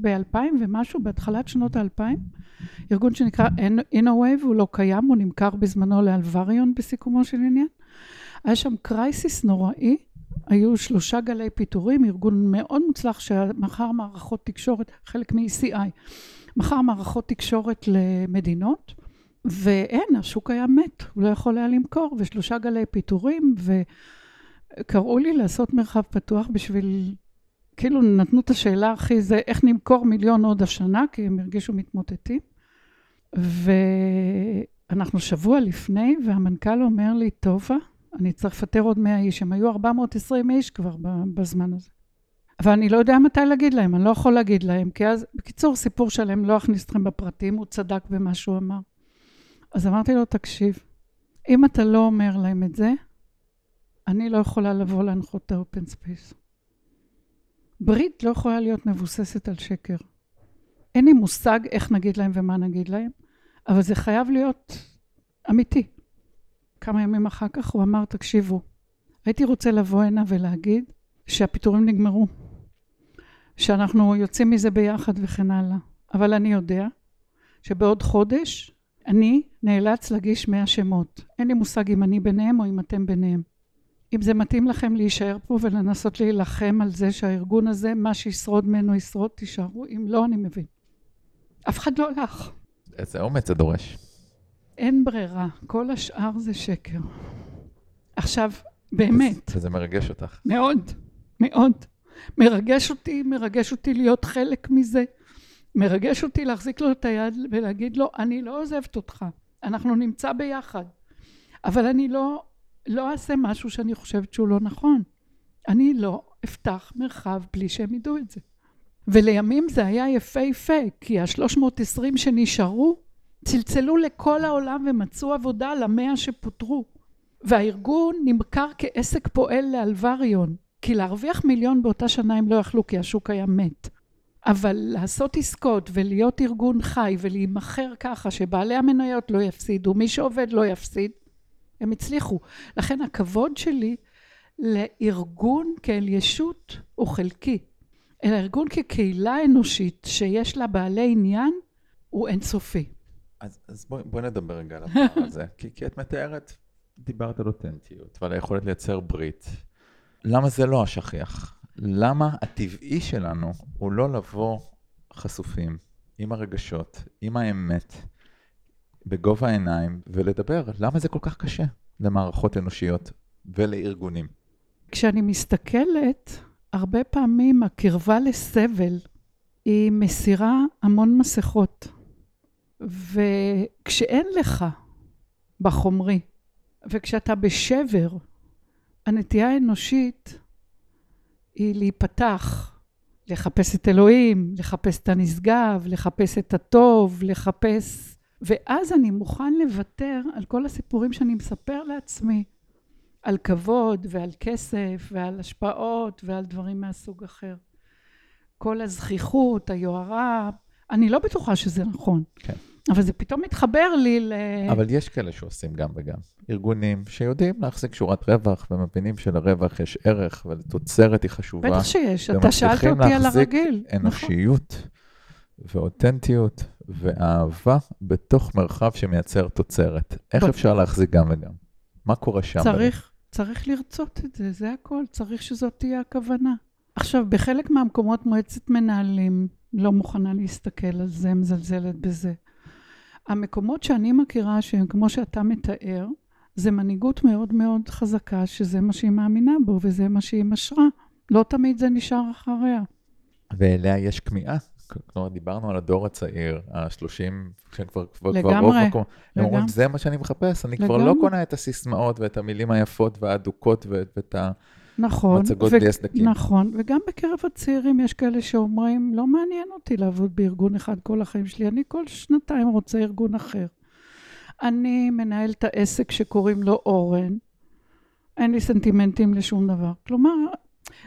ב-2000 ומשהו, בהתחלת שנות ה-2000, ארגון שנקרא InnoWave, הוא לא קיים, הוא נמכר בזמנו לאלווריון בסיכומו של עניין. היה שם קרייסיס נוראי, היו שלושה גלי פיטורים, ארגון מאוד מוצלח שמכר מערכות תקשורת, חלק מ-ECI. מכר מערכות תקשורת למדינות, ואין, השוק היה מת, הוא לא יכול היה למכור, ושלושה גלי פיטורים, וקראו לי לעשות מרחב פתוח בשביל, כאילו נתנו את השאלה הכי זה, איך נמכור מיליון עוד השנה, כי הם הרגישו מתמוטטים. ואנחנו שבוע לפני, והמנכ"ל אומר לי, טובה, אני צריך לפטר עוד 100 איש, הם היו 420 איש כבר בזמן הזה. אבל אני לא יודע מתי להגיד להם, אני לא יכול להגיד להם, כי אז, בקיצור, סיפור שלם, לא אכניס אתכם בפרטים, הוא צדק במה שהוא אמר. אז אמרתי לו, תקשיב, אם אתה לא אומר להם את זה, אני לא יכולה לבוא להנחות את ה open space. ברית לא יכולה להיות מבוססת על שקר. אין לי מושג איך נגיד להם ומה נגיד להם, אבל זה חייב להיות אמיתי. כמה ימים אחר כך הוא אמר, תקשיבו, הייתי רוצה לבוא הנה ולהגיד שהפיטורים נגמרו, שאנחנו יוצאים מזה ביחד וכן הלאה, אבל אני יודע שבעוד חודש אני נאלץ להגיש 100 שמות. אין לי מושג אם אני ביניהם או אם אתם ביניהם. אם זה מתאים לכם להישאר פה ולנסות להילחם על זה שהארגון הזה, מה שישרוד ממנו ישרוד, תישארו, אם לא, אני מבין. אף אחד לא הלך. איזה אומץ זה דורש. אין ברירה, כל השאר זה שקר. עכשיו, באמת. וזה מרגש אותך. מאוד, מאוד. מרגש אותי, מרגש אותי להיות חלק מזה. מרגש אותי להחזיק לו את היד ולהגיד לו, אני לא עוזבת אותך, אנחנו נמצא ביחד. אבל אני לא, לא אעשה משהו שאני חושבת שהוא לא נכון. אני לא אפתח מרחב בלי שהם ידעו את זה. ולימים זה היה יפהפה, כי ה-320 שנשארו צלצלו לכל העולם ומצאו עבודה למאה שפוטרו. והארגון נמכר כעסק פועל לאלווריון, כי להרוויח מיליון באותה שנה הם לא יכלו כי השוק היה מת. אבל לעשות עסקות ולהיות ארגון חי ולהימכר ככה שבעלי המניות לא יפסידו, מי שעובד לא יפסיד, הם הצליחו. לכן הכבוד שלי לארגון כאל ישות הוא חלקי. אלא ארגון כקהילה אנושית שיש לה בעלי עניין הוא אינסופי. אז, אז בואי בוא נדבר רגע על הדבר הזה, כי, כי את מתארת, דיברת על אותנטיות ועל היכולת לייצר ברית. למה זה לא השכיח? למה הטבעי שלנו הוא לא לבוא חשופים עם הרגשות, עם האמת, בגובה העיניים, ולדבר? למה זה כל כך קשה למערכות אנושיות ולארגונים? כשאני מסתכלת, הרבה פעמים הקרבה לסבל היא מסירה המון מסכות. וכשאין לך בחומרי, וכשאתה בשבר, הנטייה האנושית היא להיפתח, לחפש את אלוהים, לחפש את הנשגב, לחפש את הטוב, לחפש... ואז אני מוכן לוותר על כל הסיפורים שאני מספר לעצמי, על כבוד ועל כסף ועל השפעות ועל דברים מהסוג אחר. כל הזכיחות, היוהרה, אני לא בטוחה שזה נכון. כן. אבל זה פתאום מתחבר לי ל... אבל יש כאלה שעושים גם וגם. ארגונים שיודעים להחזיק שורת רווח ומבינים שלרווח יש ערך ולתוצרת היא חשובה. בטח שיש, אתה שאלת אותי על הרגיל. נכון. אנושיות ואותנטיות ואהבה בתוך מרחב שמייצר תוצרת. איך אפשר להחזיק גם וגם? מה קורה שם? צריך, צריך לרצות את זה, זה הכל, צריך שזאת תהיה הכוונה. עכשיו, בחלק מהמקומות מועצת מנהלים לא מוכנה להסתכל על זה, מזלזלת בזה. המקומות שאני מכירה, שהם כמו שאתה מתאר, זה מנהיגות מאוד מאוד חזקה, שזה מה שהיא מאמינה בו וזה מה שהיא משרה. לא תמיד זה נשאר אחריה. ואליה יש כמיהה. כלומר, דיברנו על הדור הצעיר, ה-30, שכבר כבר לגמרי, רוב מקום. הם אומרים, זה מה שאני מחפש, אני לגמרי. כבר לא קונה את הסיסמאות ואת המילים היפות והאדוקות ואת ה... נכון, מצגות בלי הסדקים. נכון, וגם בקרב הצעירים יש כאלה שאומרים, לא מעניין אותי לעבוד בארגון אחד כל החיים שלי, אני כל שנתיים רוצה ארגון אחר. אני מנהל את העסק שקוראים לו אורן, אין לי סנטימנטים לשום דבר. כלומר,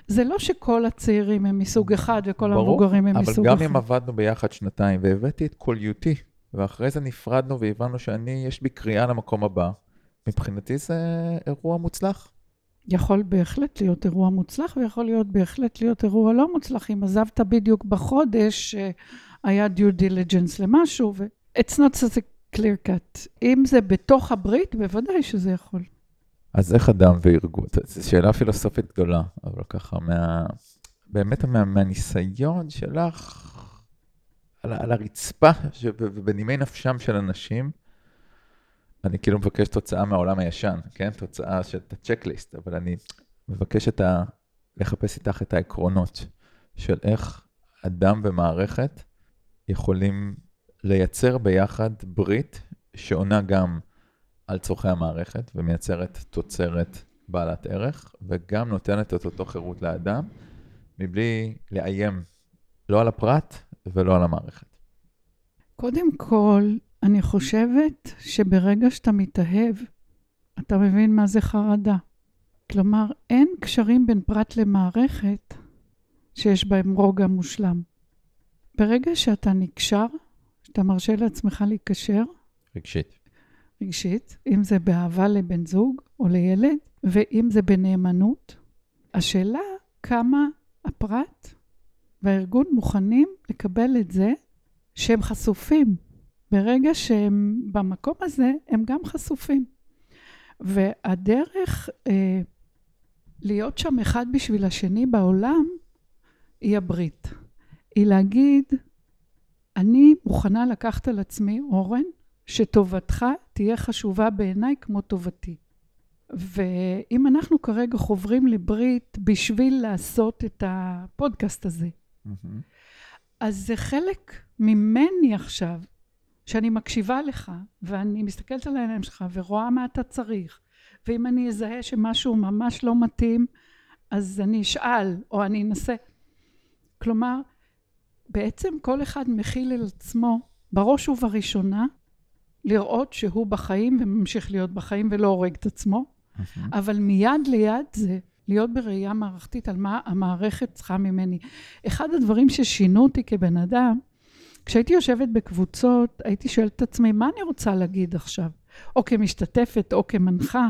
זה לא שכל הצעירים הם מסוג אחד וכל ברור, המבוגרים הם מסוג אחד. אבל גם אם עבדנו ביחד שנתיים והבאתי את קוליותי, ואחרי זה נפרדנו והבנו שאני, יש בי קריאה למקום הבא, מבחינתי זה אירוע מוצלח. יכול בהחלט להיות אירוע מוצלח, ויכול להיות בהחלט להיות אירוע לא מוצלח, אם עזבת בדיוק בחודש שהיה due diligence למשהו, ו- it's not such a clear cut. אם זה בתוך הברית, בוודאי שזה יכול. אז איך אדם וארגון? זו שאלה פילוסופית גדולה, אבל ככה, מה, באמת מה, מהניסיון שלך על, על הרצפה ובנימי נפשם של אנשים, אני כאילו מבקש תוצאה מהעולם הישן, כן? תוצאה של הצ'קליסט, אבל אני מבקש את ה... לחפש איתך את העקרונות של איך אדם ומערכת יכולים לייצר ביחד ברית שעונה גם על צורכי המערכת ומייצרת תוצרת בעלת ערך, וגם נותנת את אותו חירות לאדם, מבלי לאיים לא על הפרט ולא על המערכת. קודם כל, אני חושבת שברגע שאתה מתאהב, אתה מבין מה זה חרדה. כלומר, אין קשרים בין פרט למערכת שיש בהם רוגע מושלם. ברגע שאתה נקשר, שאתה מרשה לעצמך להיקשר, רגשית. רגשית, אם זה באהבה לבן זוג או לילד, ואם זה בנאמנות, השאלה כמה הפרט והארגון מוכנים לקבל את זה שהם חשופים. ברגע שהם במקום הזה, הם גם חשופים. והדרך אה, להיות שם אחד בשביל השני בעולם, היא הברית. היא להגיד, אני מוכנה לקחת על עצמי, אורן, שטובתך תהיה חשובה בעיניי כמו טובתי. ואם אנחנו כרגע חוברים לברית בשביל לעשות את הפודקאסט הזה, אז זה חלק ממני עכשיו, שאני מקשיבה לך, ואני מסתכלת על העיניים שלך ורואה מה אתה צריך, ואם אני אזהה שמשהו ממש לא מתאים, אז אני אשאל, או אני אנסה. כלומר, בעצם כל אחד מכיל על עצמו, בראש ובראשונה, לראות שהוא בחיים וממשיך להיות בחיים ולא הורג את עצמו, אבל מיד ליד זה, להיות בראייה מערכתית על מה המערכת צריכה ממני. אחד הדברים ששינו אותי כבן אדם, כשהייתי יושבת בקבוצות, הייתי שואלת את עצמי, מה אני רוצה להגיד עכשיו? או כמשתתפת או כמנחה,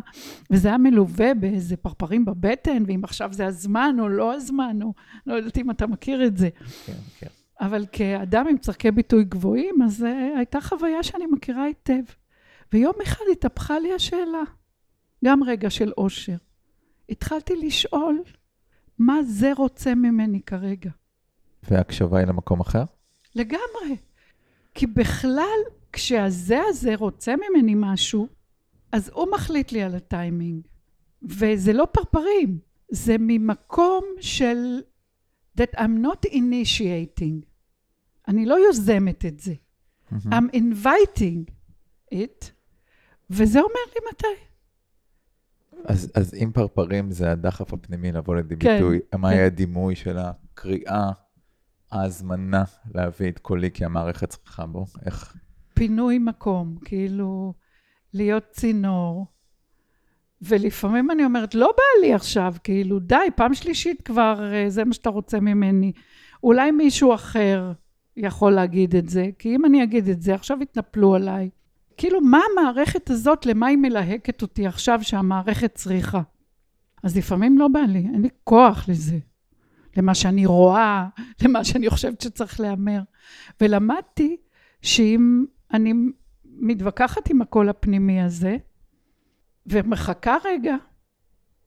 וזה היה מלווה באיזה פרפרים בבטן, ואם עכשיו זה הזמן או לא הזמן, או לא יודעת אם אתה מכיר את זה. כן, כן. אבל כאדם עם צורכי ביטוי גבוהים, אז uh, הייתה חוויה שאני מכירה היטב. ויום אחד התהפכה לי השאלה, גם רגע של אושר. התחלתי לשאול, מה זה רוצה ממני כרגע? וההקשבה היא למקום אחר? לגמרי. כי בכלל, כשהזה הזה רוצה ממני משהו, אז הוא מחליט לי על הטיימינג. וזה לא פרפרים, זה ממקום של that I'm not initiating. אני לא יוזמת את זה. Mm-hmm. I'm inviting it, וזה אומר לי מתי. אז, אז אם פרפרים זה הדחף הפנימי לבוא לידי כן, ביטוי, מה כן. היה הדימוי של הקריאה, ההזמנה להביא את קולי כי המערכת צריכה בו? איך? פינוי מקום, כאילו להיות צינור. ולפעמים אני אומרת, לא בא לי עכשיו, כאילו, די, פעם שלישית כבר, אה, זה מה שאתה רוצה ממני. אולי מישהו אחר יכול להגיד את זה, כי אם אני אגיד את זה, עכשיו יתנפלו עליי. כאילו, מה המערכת הזאת, למה היא מלהקת אותי עכשיו שהמערכת צריכה? אז לפעמים לא בא לי, אין לי כוח לזה. למה שאני רואה, למה שאני חושבת שצריך להמר. ולמדתי שאם אני מתווכחת עם הקול הפנימי הזה, ומחכה רגע,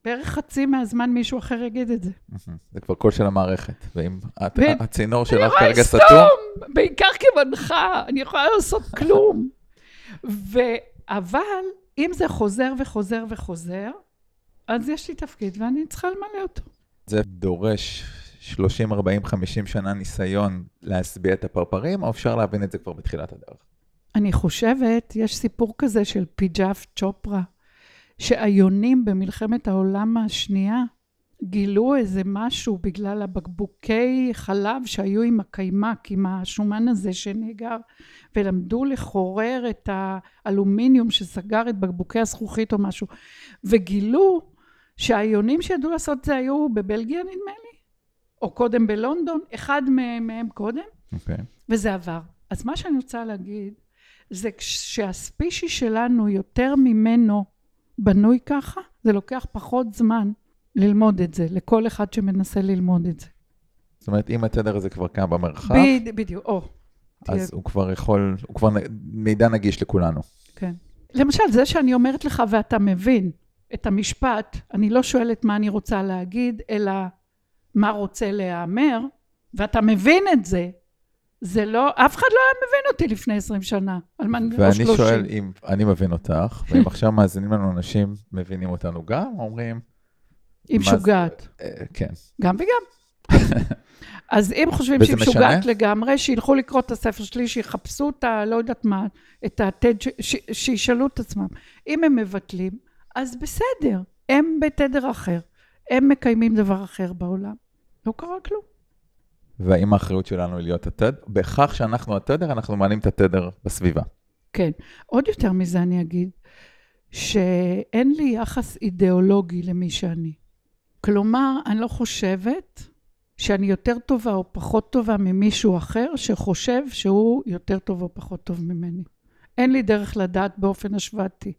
בערך חצי מהזמן מישהו אחר יגיד את זה. זה כבר קול של המערכת, ואם הצינור שלך כרגע סתום... אני רואה סתום, בעיקר כמנחה, אני יכולה לעשות כלום. אבל אם זה חוזר וחוזר וחוזר, אז יש לי תפקיד ואני צריכה למלא אותו. זה דורש 30, 40, 50 שנה ניסיון להשביע את הפרפרים, או אפשר להבין את זה כבר בתחילת הדרך? אני חושבת, יש סיפור כזה של פיג'אף צ'ופרה, שהיונים במלחמת העולם השנייה גילו איזה משהו בגלל הבקבוקי חלב שהיו עם הקיימק, עם השומן הזה שנאגר, ולמדו לחורר את האלומיניום שסגר את בקבוקי הזכוכית או משהו, וגילו שהיונים שידעו לעשות את זה היו בבלגיה נדמה לי, או קודם בלונדון, אחד מהם קודם, okay. אוקיי. וזה עבר. אז מה שאני רוצה להגיד, זה שהספישי שלנו יותר ממנו בנוי ככה, זה לוקח פחות זמן ללמוד את זה, לכל אחד שמנסה ללמוד את זה. זאת אומרת, אם התדר הזה כבר קם במרחב, ב- בדיוק, או. אז תהיה... הוא כבר יכול, הוא כבר מידע נגיש לכולנו. כן. למשל, זה שאני אומרת לך ואתה מבין את המשפט, אני לא שואלת מה אני רוצה להגיד, אלא מה רוצה להיאמר, ואתה מבין את זה, זה לא, אף אחד לא היה מבין אותי לפני 20 שנה, על מה, 30. ואני שואל אם אני מבין אותך, ואם עכשיו מאזינים לנו אנשים, מבינים אותנו גם, אומרים... היא משוגעת. אה, כן. גם וגם. אז אם חושבים שהיא משוגעת לגמרי, שילכו לקרוא את הספר שלי, שיחפשו את ה... לא יודעת מה, את ה-TED, שישאלו את עצמם. אם הם מבטלים, אז בסדר, הם בתדר אחר. הם מקיימים דבר אחר בעולם. לא קרה כלום. והאם האחריות שלנו היא להיות התדר? בכך שאנחנו התדר, אנחנו מעלים את התדר בסביבה. כן. עוד יותר מזה אני אגיד, שאין לי יחס אידיאולוגי למי שאני. כלומר, אני לא חושבת שאני יותר טובה או פחות טובה ממישהו אחר שחושב שהוא יותר טוב או פחות טוב ממני. אין לי דרך לדעת באופן השוואתי.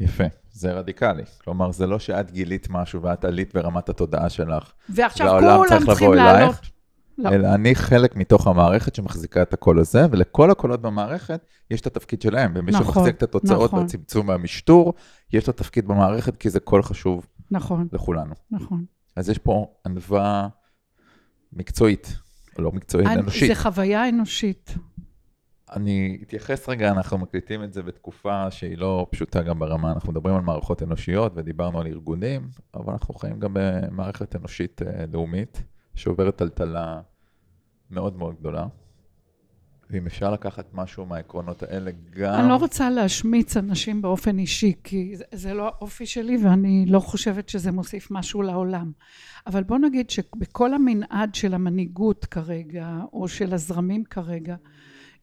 יפה, זה רדיקלי. כלומר, זה לא שאת גילית משהו ואת עלית ברמת התודעה שלך. ועכשיו והעולם כולם צריך צריכים לבוא לעלות. אלייך. לא. אלא אני חלק מתוך המערכת שמחזיקה את הקול הזה, ולכל הקולות במערכת יש את התפקיד שלהם. ומי נכון, שמחזיק את התוצאות נכון. והצמצום והמשטור, יש לו תפקיד במערכת, כי זה קול חשוב נכון, לכולנו. נכון. אז יש פה ענווה מקצועית, או לא מקצועית, אנושית. זה חוויה אנושית. אני אתייחס רגע, אנחנו מקליטים את זה בתקופה שהיא לא פשוטה גם ברמה, אנחנו מדברים על מערכות אנושיות ודיברנו על ארגונים, אבל אנחנו חיים גם במערכת אנושית אה, לאומית, שעוברת טלטלה מאוד מאוד גדולה. ואם אפשר לקחת משהו מהעקרונות האלה, גם... אני לא רוצה להשמיץ אנשים באופן אישי, כי זה, לא האופי שלי ואני לא חושבת שזה מוסיף משהו לעולם. אבל בוא נגיד שבכל המנעד של המנהיגות כרגע, או של הזרמים כרגע,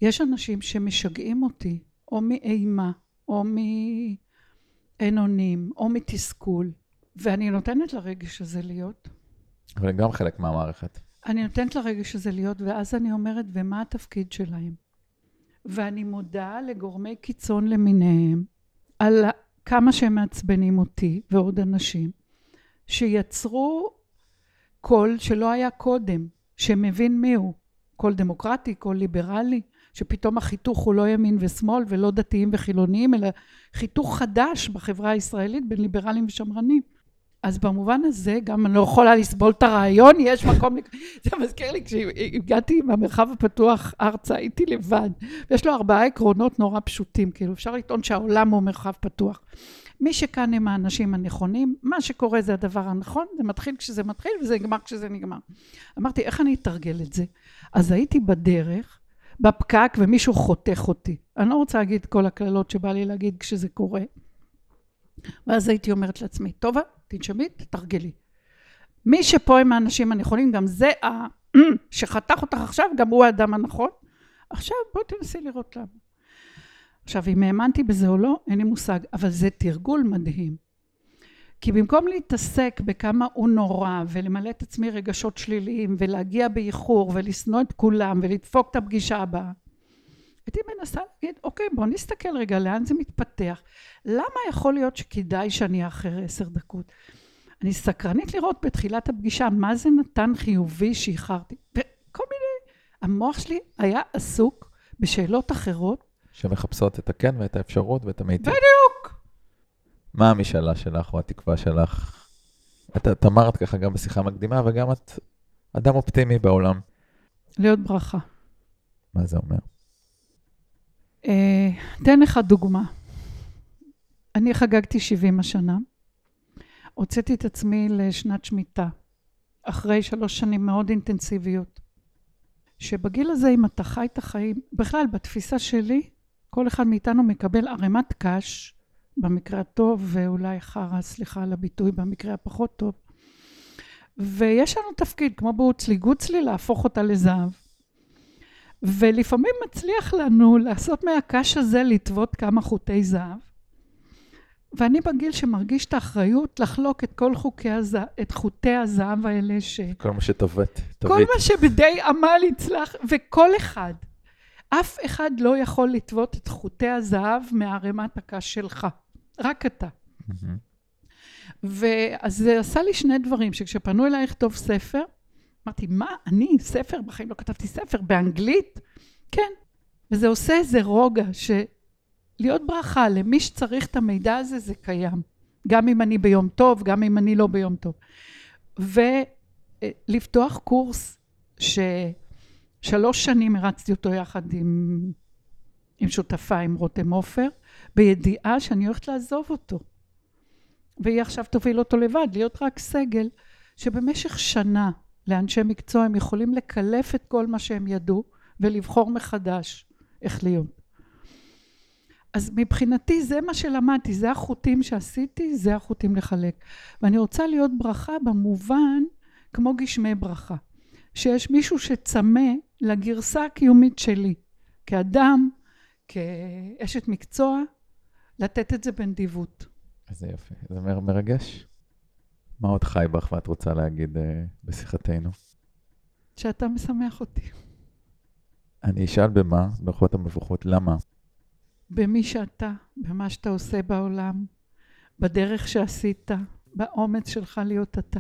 יש אנשים שמשגעים אותי, או מאימה, או מאין אונים, או מתסכול, ואני נותנת לרגש הזה להיות. אבל גם חלק מהמערכת. אני נותנת לרגש הזה להיות, ואז אני אומרת, ומה התפקיד שלהם? ואני מודה לגורמי קיצון למיניהם, על כמה שהם מעצבנים אותי ועוד אנשים, שיצרו קול שלא היה קודם, שמבין מיהו. קול דמוקרטי, קול ליברלי, שפתאום החיתוך הוא לא ימין ושמאל ולא דתיים וחילוניים, אלא חיתוך חדש בחברה הישראלית בין ליברלים ושמרנים. אז במובן הזה גם אני לא יכולה לסבול את הרעיון, יש מקום, זה מזכיר לי כשהגעתי מהמרחב הפתוח ארצה, הייתי לבד, ויש לו ארבעה עקרונות נורא פשוטים, כאילו אפשר לטעון שהעולם הוא מרחב פתוח. מי שכאן הם האנשים הנכונים, מה שקורה זה הדבר הנכון, זה מתחיל כשזה מתחיל וזה נגמר כשזה נגמר. אמרתי, איך אני אתרגל את זה? אז הייתי בדרך, בפקק, ומישהו חותך אותי. אני לא רוצה להגיד כל הקללות שבא לי להגיד כשזה קורה. ואז הייתי אומרת לעצמי, טובה, תנשמי, תתרגלי. מי שפה הם האנשים הנכונים, גם זה ה... שחתך אותך עכשיו, גם הוא האדם הנכון. עכשיו בואי תנסי לראות למה. עכשיו, אם האמנתי בזה או לא, אין לי מושג, אבל זה תרגול מדהים. כי במקום להתעסק בכמה הוא נורא, ולמלא את עצמי רגשות שליליים, ולהגיע באיחור, ולשנוא את כולם, ולדפוק את הפגישה הבאה, הייתי מנסה להגיד, אוקיי, בוא נסתכל רגע לאן זה מתפתח. למה יכול להיות שכדאי שאני אאחר עשר דקות? אני סקרנית לראות בתחילת הפגישה מה זה נתן חיובי שאיחרתי. וכל מיני, המוח שלי היה עסוק בשאלות אחרות. שמחפשות את הכן ואת האפשרות ואת המיטיב. בדיוק. מה המשאלה שלך או התקווה שלך? את, את אמרת ככה גם בשיחה מקדימה, וגם את אדם אופטימי בעולם. להיות ברכה. מה זה אומר? אה, אתן לך דוגמה. אני חגגתי 70 השנה. הוצאתי את עצמי לשנת שמיטה, אחרי שלוש שנים מאוד אינטנסיביות. שבגיל הזה, אם אתה חי את החיים, בכלל, בתפיסה שלי, כל אחד מאיתנו מקבל ערימת קש, במקרה הטוב, ואולי חרא, סליחה על הביטוי, במקרה הפחות טוב. ויש לנו תפקיד, כמו בהוצלי גוצלי, להפוך אותה לזהב. ולפעמים מצליח לנו לעשות מהקש הזה לטוות כמה חוטי זהב. ואני בגיל שמרגיש את האחריות לחלוק את כל חוקי הזהב, את חוטי הזהב האלה ש... כל מה שטבעת, כל תווית. מה שבידי עמל יצלח, וכל אחד, אף אחד לא יכול לטוות את חוטי הזהב מערימת הקש שלך, רק אתה. ואז זה עשה לי שני דברים, שכשפנו אליי לכתוב ספר, אמרתי, מה, אני, ספר? בחיים לא כתבתי ספר, באנגלית? כן. וזה עושה איזה רוגע, שלהיות ברכה למי שצריך את המידע הזה, זה קיים. גם אם אני ביום טוב, גם אם אני לא ביום טוב. ולפתוח קורס ששלוש שנים הרצתי אותו יחד עם, עם שותפה, עם רותם עופר, בידיעה שאני הולכת לעזוב אותו. והיא עכשיו תוביל אותו לבד, להיות רק סגל, שבמשך שנה לאנשי מקצוע הם יכולים לקלף את כל מה שהם ידעו ולבחור מחדש איך להיות. אז מבחינתי זה מה שלמדתי, זה החוטים שעשיתי, זה החוטים לחלק. ואני רוצה להיות ברכה במובן כמו גשמי ברכה. שיש מישהו שצמא לגרסה הקיומית שלי, כאדם, כאשת מקצוע, לתת את זה בנדיבות. איזה יופי, זה מר- מרגש. מה עוד חי בך ואת רוצה להגיד אה, בשיחתנו? שאתה משמח אותי. אני אשאל במה, ברכות המבוכות, למה? במי שאתה, במה שאתה עושה בעולם, בדרך שעשית, באומץ שלך להיות אתה.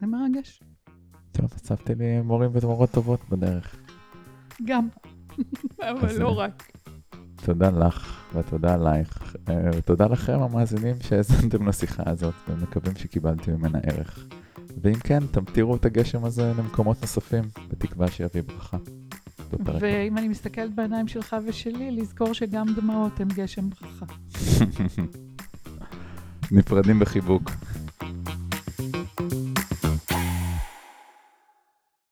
זה מרגש. טוב, אספתי לי מורים ומורות טובות בדרך. גם. אבל לא אה, רק. תודה לך ותודה עלייך, אה, ותודה לכם המאזינים שהאזנתם לשיחה הזאת, ומקווים שקיבלתם ממנה ערך. ואם כן, תמטירו את הגשם הזה למקומות נוספים, בתקווה שיביא ברכה. ואם אני מסתכלת בעיניים שלך ושלי, לזכור שגם דמעות הן גשם ברכה. נפרדים בחיבוק.